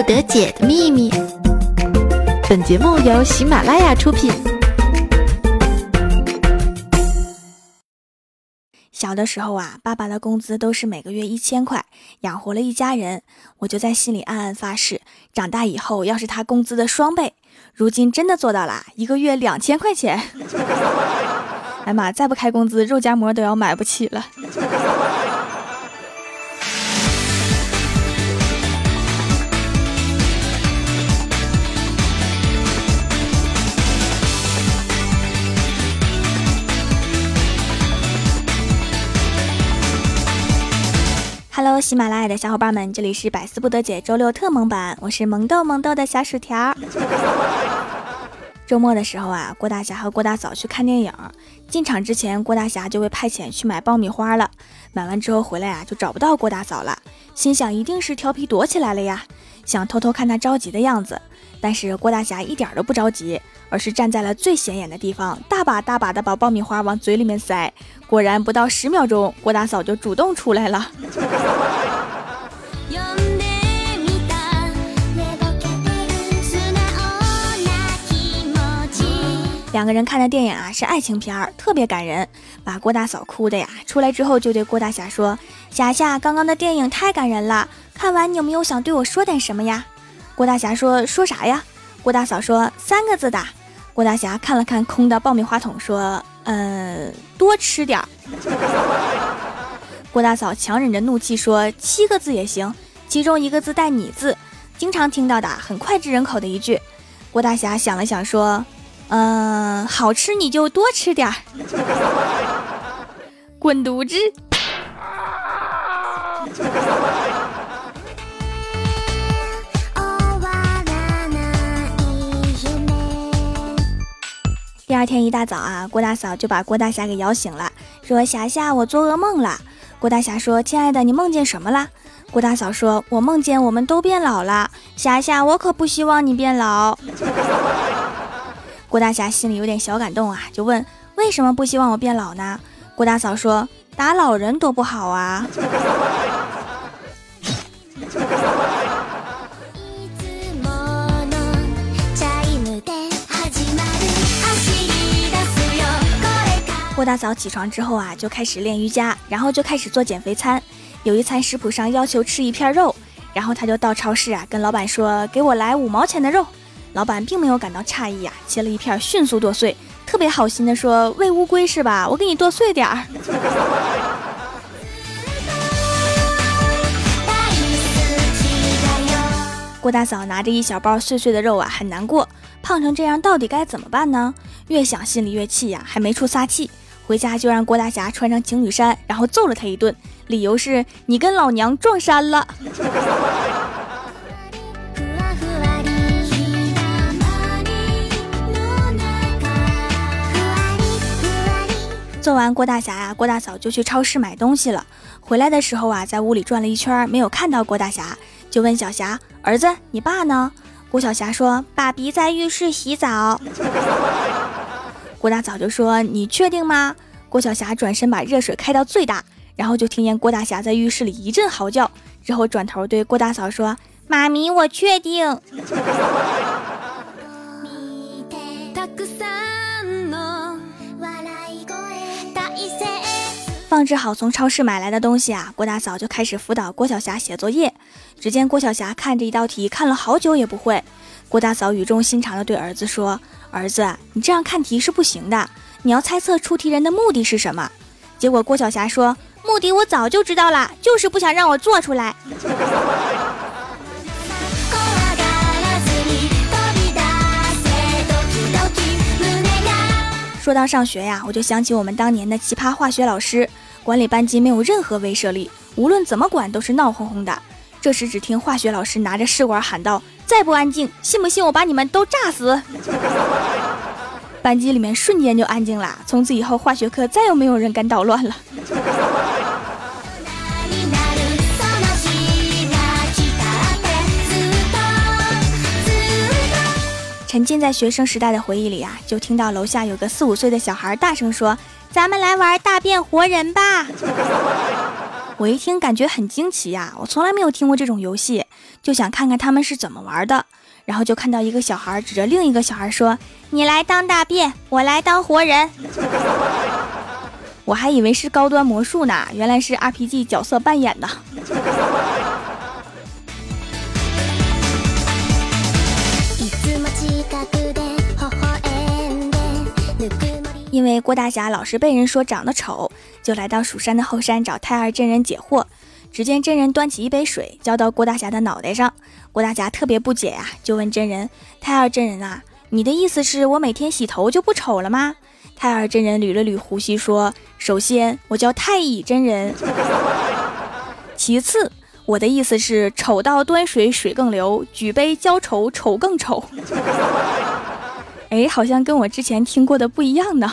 不得解的秘密。本节目由喜马拉雅出品。小的时候啊，爸爸的工资都是每个月一千块，养活了一家人。我就在心里暗暗发誓，长大以后要是他工资的双倍。如今真的做到了，一个月两千块钱。哎妈，再不开工资，肉夹馍都要买不起了。Hello，喜马拉雅的小伙伴们，这里是百思不得姐周六特萌版，我是萌豆萌豆的小薯条。周末的时候啊，郭大侠和郭大嫂去看电影，进场之前，郭大侠就会派遣去买爆米花了。买完之后回来啊，就找不到郭大嫂了，心想一定是调皮躲起来了呀，想偷偷看他着急的样子。但是郭大侠一点都不着急，而是站在了最显眼的地方，大把大把的把爆米花往嘴里面塞。果然不到十秒钟，郭大嫂就主动出来了。两个人看的电影啊是爱情片儿，特别感人，把郭大嫂哭的呀。出来之后就对郭大侠说：“侠侠，刚刚的电影太感人了，看完你有没有想对我说点什么呀？”郭大侠说：“说啥呀？”郭大嫂说：“三个字的。”郭大侠看了看空的爆米花桶，说：“嗯，多吃点儿。”郭大嫂强忍着怒气说：“七个字也行，其中一个字带你字，经常听到的，很脍炙人口的一句。”郭大侠想了想说。嗯，好吃你就多吃点儿，滚犊子！第二天一大早啊，郭大嫂就把郭大侠给摇醒了，说：“霞霞，我做噩梦了。”郭大侠说：“亲爱的，你梦见什么了？”郭大嫂说：“我梦见我们都变老了。”霞霞，我可不希望你变老。郭大侠心里有点小感动啊，就问为什么不希望我变老呢？郭大嫂说打老人多不好啊。郭大嫂起床之后啊，就开始练瑜伽，然后就开始做减肥餐。有一餐食谱上要求吃一片肉，然后他就到超市啊，跟老板说给我来五毛钱的肉。老板并没有感到诧异呀，切了一片，迅速剁碎，特别好心的说：“喂乌龟是吧？我给你剁碎点儿。”郭大嫂拿着一小包碎碎的肉啊，很难过，胖成这样到底该怎么办呢？越想心里越气呀，还没处撒气，回家就让郭大侠穿上情侣衫，然后揍了他一顿，理由是你跟老娘撞衫了。做完郭大侠呀，郭大嫂就去超市买东西了。回来的时候啊，在屋里转了一圈，没有看到郭大侠，就问小霞：“儿子，你爸呢？”郭小霞说：“爸比在浴室洗澡。”郭大嫂就说：“你确定吗？”郭小霞转身把热水开到最大，然后就听见郭大侠在浴室里一阵嚎叫，之后转头对郭大嫂说：“妈咪，我确定。”放置好从超市买来的东西啊，郭大嫂就开始辅导郭晓霞写作业。只见郭晓霞看着一道题，看了好久也不会。郭大嫂语重心长地对儿子说：“儿子，你这样看题是不行的，你要猜测出题人的目的是什么。”结果郭晓霞说：“目的我早就知道了，就是不想让我做出来。”说到上学呀，我就想起我们当年的奇葩化学老师，管理班级没有任何威慑力，无论怎么管都是闹哄哄的。这时，只听化学老师拿着试管喊道：“再不安静，信不信我把你们都炸死？”班级里面瞬间就安静了。从此以后，化学课再也没有人敢捣乱了。沉浸在学生时代的回忆里啊，就听到楼下有个四五岁的小孩大声说：“咱们来玩大变活人吧！”我一听，感觉很惊奇呀，我从来没有听过这种游戏，就想看看他们是怎么玩的。然后就看到一个小孩指着另一个小孩说：“你来当大便，我来当活人。”我还以为是高端魔术呢，原来是 RPG 角色扮演的。因为郭大侠老是被人说长得丑，就来到蜀山的后山找太二真人解惑。只见真人端起一杯水浇到郭大侠的脑袋上，郭大侠特别不解呀，就问真人：“太二真人啊，你的意思是我每天洗头就不丑了吗？”太二真人捋了捋胡须说：“首先，我叫太乙真人；其次，我的意思是丑到端水水更流，举杯浇愁丑更丑。”哎，好像跟我之前听过的不一样呢。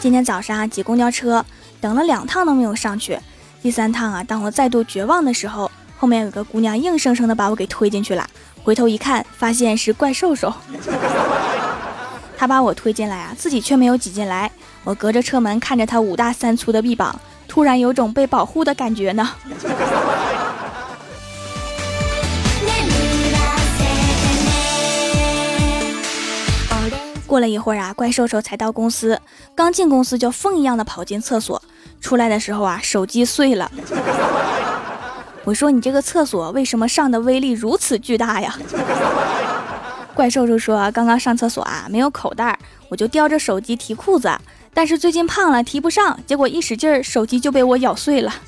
今天早上挤公交车，等了两趟都没有上去。第三趟啊，当我再度绝望的时候，后面有个姑娘硬生生的把我给推进去了。回头一看，发现是怪兽兽。他把我推进来啊，自己却没有挤进来。我隔着车门看着他五大三粗的臂膀。突然有种被保护的感觉呢。过了一会儿啊，怪兽兽才到公司，刚进公司就疯一样的跑进厕所，出来的时候啊，手机碎了。我说你这个厕所为什么上的威力如此巨大呀？怪兽兽说刚刚上厕所啊，没有口袋，我就叼着手机提裤子。但是最近胖了，提不上，结果一使劲儿，手机就被我咬碎了。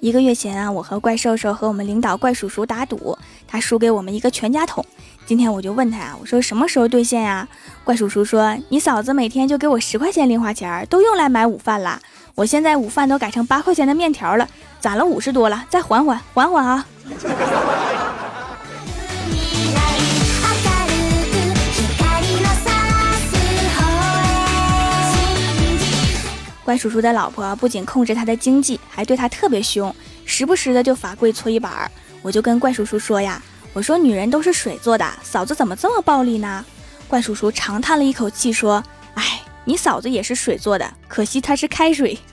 一个月前啊，我和怪兽兽和我们领导怪叔叔打赌，他输给我们一个全家桶。今天我就问他啊，我说什么时候兑现呀？怪叔叔说，你嫂子每天就给我十块钱零花钱，都用来买午饭了。我现在午饭都改成八块钱的面条了，攒了五十多了，再缓缓，缓缓啊。怪叔叔的老婆不仅控制他的经济，还对他特别凶，时不时的就罚跪搓衣板儿。我就跟怪叔叔说呀：“我说女人都是水做的，嫂子怎么这么暴力呢？”怪叔叔长叹了一口气说：“哎，你嫂子也是水做的，可惜她是开水。”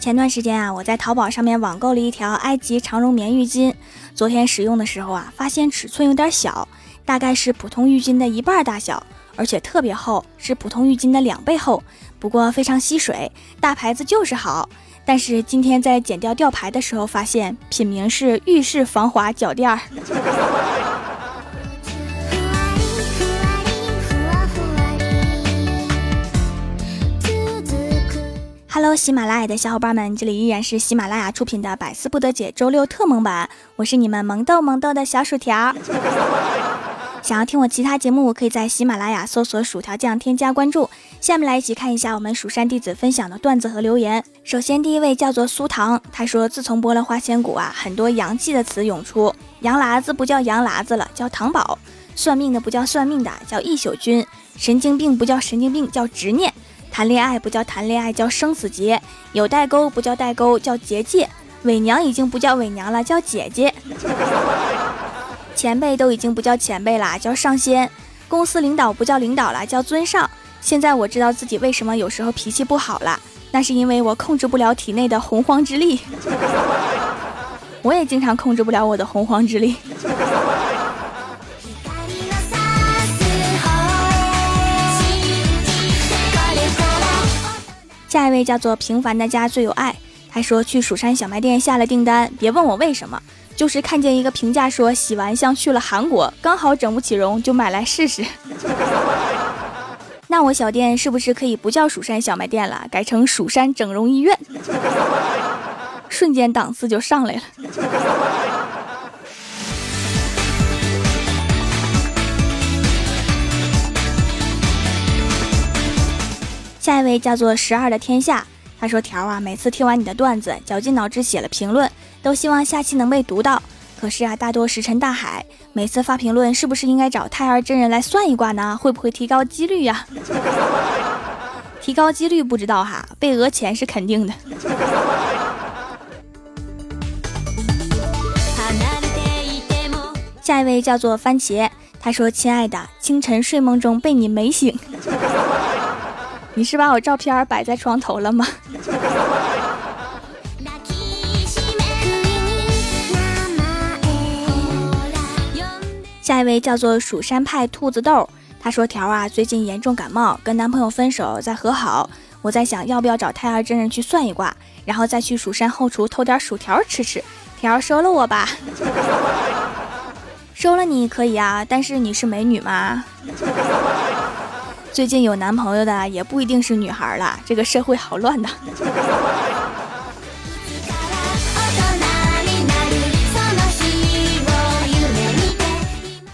前段时间啊，我在淘宝上面网购了一条埃及长绒棉浴巾。昨天使用的时候啊，发现尺寸有点小，大概是普通浴巾的一半大小，而且特别厚，是普通浴巾的两倍厚。不过非常吸水，大牌子就是好。但是今天在剪掉吊牌的时候，发现品名是浴室防滑脚垫儿。Hello，喜马拉雅的小伙伴们，这里依然是喜马拉雅出品的《百思不得解》周六特萌版，我是你们萌豆萌豆的小薯条。想要听我其他节目，可以在喜马拉雅搜索“薯条酱”添加关注。下面来一起看一下我们蜀山弟子分享的段子和留言。首先，第一位叫做苏糖，他说：“自从播了花千骨啊，很多洋气的词涌出，洋喇子不叫洋喇子了，叫糖宝；算命的不叫算命的，叫一宿君；神经病不叫神经病，叫执念。”谈恋爱不叫谈恋爱，叫生死劫；有代沟不叫代沟，叫结界。伪娘已经不叫伪娘了，叫姐姐。前辈都已经不叫前辈了，叫上仙。公司领导不叫领导了，叫尊上。现在我知道自己为什么有时候脾气不好了，那是因为我控制不了体内的洪荒之力。我也经常控制不了我的洪荒之力。下一位叫做平凡的家最有爱，他说去蜀山小卖店下了订单，别问我为什么，就是看见一个评价说洗完像去了韩国，刚好整不起容，就买来试试。那我小店是不是可以不叫蜀山小卖店了，改成蜀山整容医院？瞬间档次就上来了。下一位叫做十二的天下，他说：“条啊，每次听完你的段子，绞尽脑汁写了评论，都希望下期能被读到。可是啊，大多石沉大海。每次发评论，是不是应该找胎儿真人来算一卦呢？会不会提高几率呀？” 提高几率不知道哈，被讹钱是肯定的。下一位叫做番茄，他说：“亲爱的，清晨睡梦中被你美醒，你是把我照片摆在床头了吗？” 下一位叫做蜀山派兔子豆，他说：“条啊，最近严重感冒，跟男朋友分手再和好，我在想要不要找太儿真人去算一卦，然后再去蜀山后厨偷点薯条吃吃。条收了我吧。”收了你可以啊，但是你是美女吗？最近有男朋友的也不一定是女孩了，这个社会好乱的。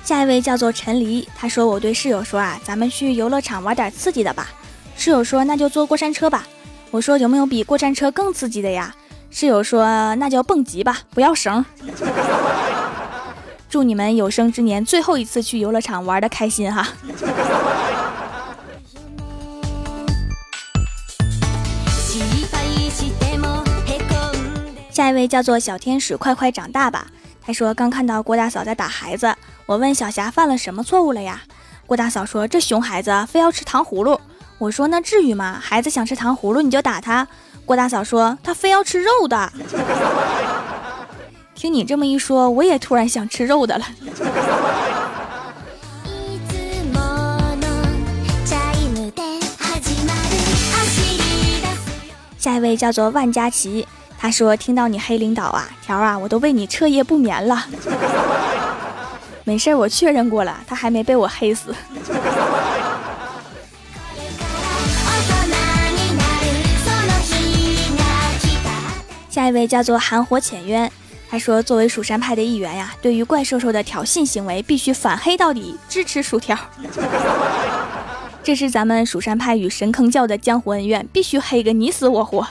下一位叫做陈黎，他说我对室友说啊，咱们去游乐场玩点刺激的吧。室友说那就坐过山车吧。我说有没有比过山车更刺激的呀？室友说那就蹦极吧，不要绳。祝你们有生之年最后一次去游乐场玩的开心哈！下一位叫做小天使，快快长大吧。他说刚看到郭大嫂在打孩子，我问小霞犯了什么错误了呀？郭大嫂说这熊孩子非要吃糖葫芦。我说那至于吗？孩子想吃糖葫芦你就打他。郭大嫂说他非要吃肉的。听你这么一说，我也突然想吃肉的了。下一位叫做万佳琪，他说听到你黑领导啊，条啊，我都为你彻夜不眠了。没事，我确认过了，他还没被我黑死。下一位叫做寒火浅渊。他说：“作为蜀山派的一员呀，对于怪兽兽的挑衅行为，必须反黑到底，支持薯条。这是咱们蜀山派与神坑教的江湖恩怨，必须黑个你死我活。”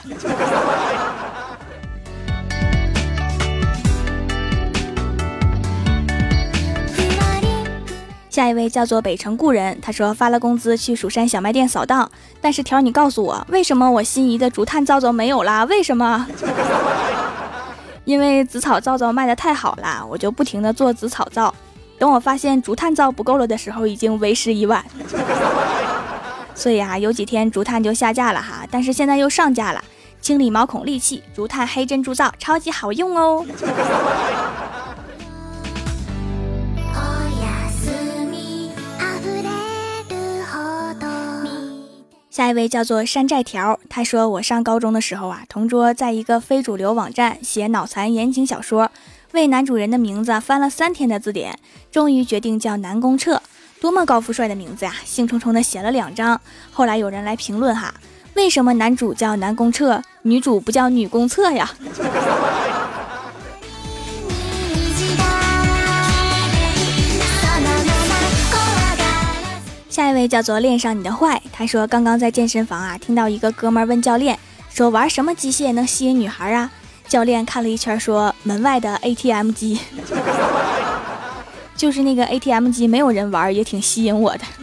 下一位叫做北城故人，他说发了工资去蜀山小卖店扫荡，但是条你告诉我，为什么我心仪的竹炭皂皂没有啦？为什么？因为紫草皂皂卖的太好啦，我就不停的做紫草皂。等我发现竹炭皂不够了的时候，已经为时已晚。所以啊，有几天竹炭就下架了哈，但是现在又上架了。清理毛孔利器，竹炭黑珍珠皂，超级好用哦。下一位叫做山寨条，他说：“我上高中的时候啊，同桌在一个非主流网站写脑残言情小说，为男主人的名字翻了三天的字典，终于决定叫南宫彻，多么高富帅的名字呀！兴冲冲的写了两张。后来有人来评论哈，为什么男主叫南宫彻，女主不叫女公厕呀？” 下一位叫做恋上你的坏，他说刚刚在健身房啊，听到一个哥们问教练说玩什么机械能吸引女孩啊？教练看了一圈说门外的 ATM 机，就是那个 ATM 机没有人玩，也挺吸引我的。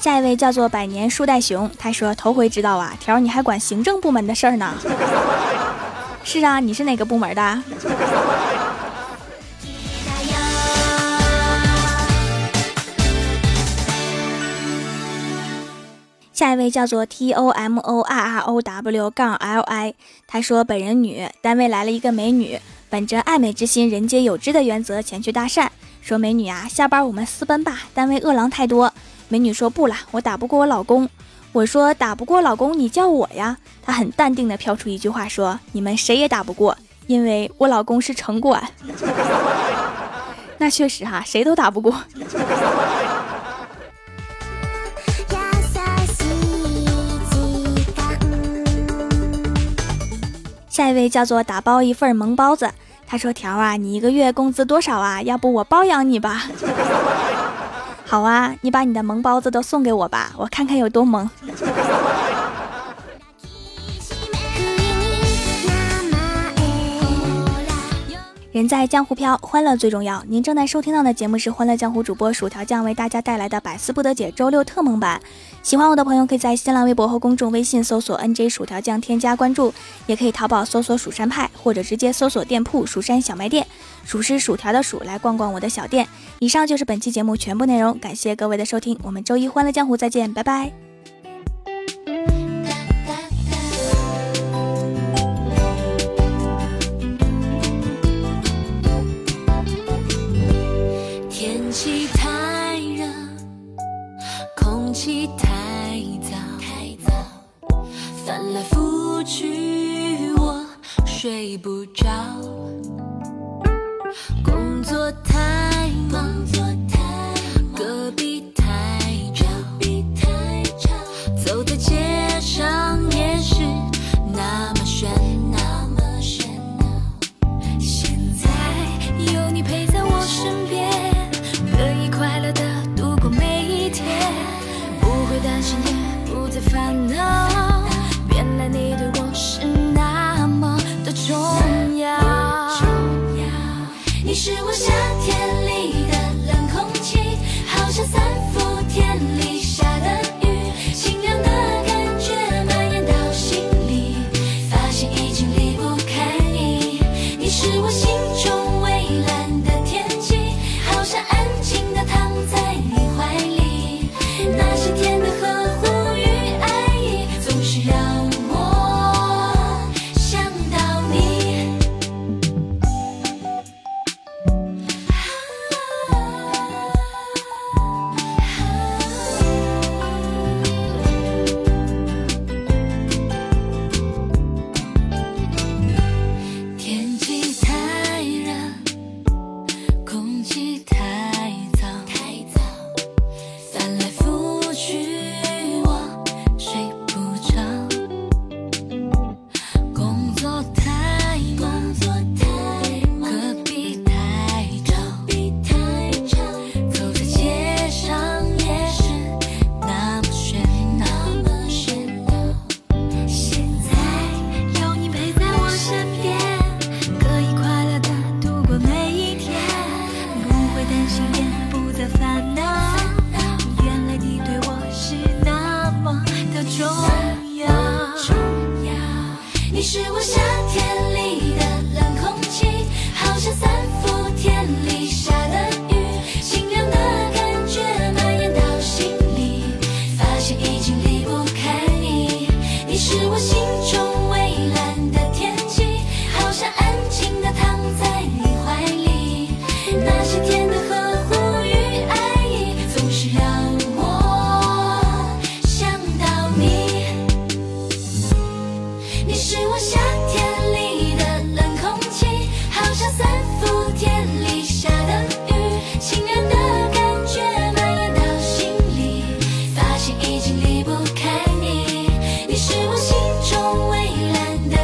下一位叫做百年树袋熊，他说头回知道啊，条你还管行政部门的事儿呢。是啊，你是哪个部门的？下一位叫做 T O M O R R O W 杠 L I，他说本人女，单位来了一个美女，本着爱美之心，人皆有之的原则前去搭讪，说美女啊，下班我们私奔吧，单位饿狼太多。美女说不了，我打不过我老公。我说打不过老公，你叫我呀。他很淡定的飘出一句话说：“你们谁也打不过，因为我老公是城管。”那确实哈，谁都打不过。代位叫做打包一份萌包子，他说：「条啊，你一个月工资多少啊？要不我包养你吧？」好啊，你把你的萌包子都送给我吧，我看看有多萌。人在江湖飘，欢乐最重要。您正在收听到的节目是《欢乐江湖》主播薯条酱为大家带来的《百思不得姐》周六特萌版。喜欢我的朋友可以在新浪微博和公众微信搜索 nj 薯条酱添加关注也可以淘宝搜索蜀山派或者直接搜索店铺蜀山小卖店鼠是薯条的鼠来逛逛我的小店。以上就是本期节目全部内容感谢各位的收听我们周一欢乐江湖再见拜拜。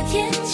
天气。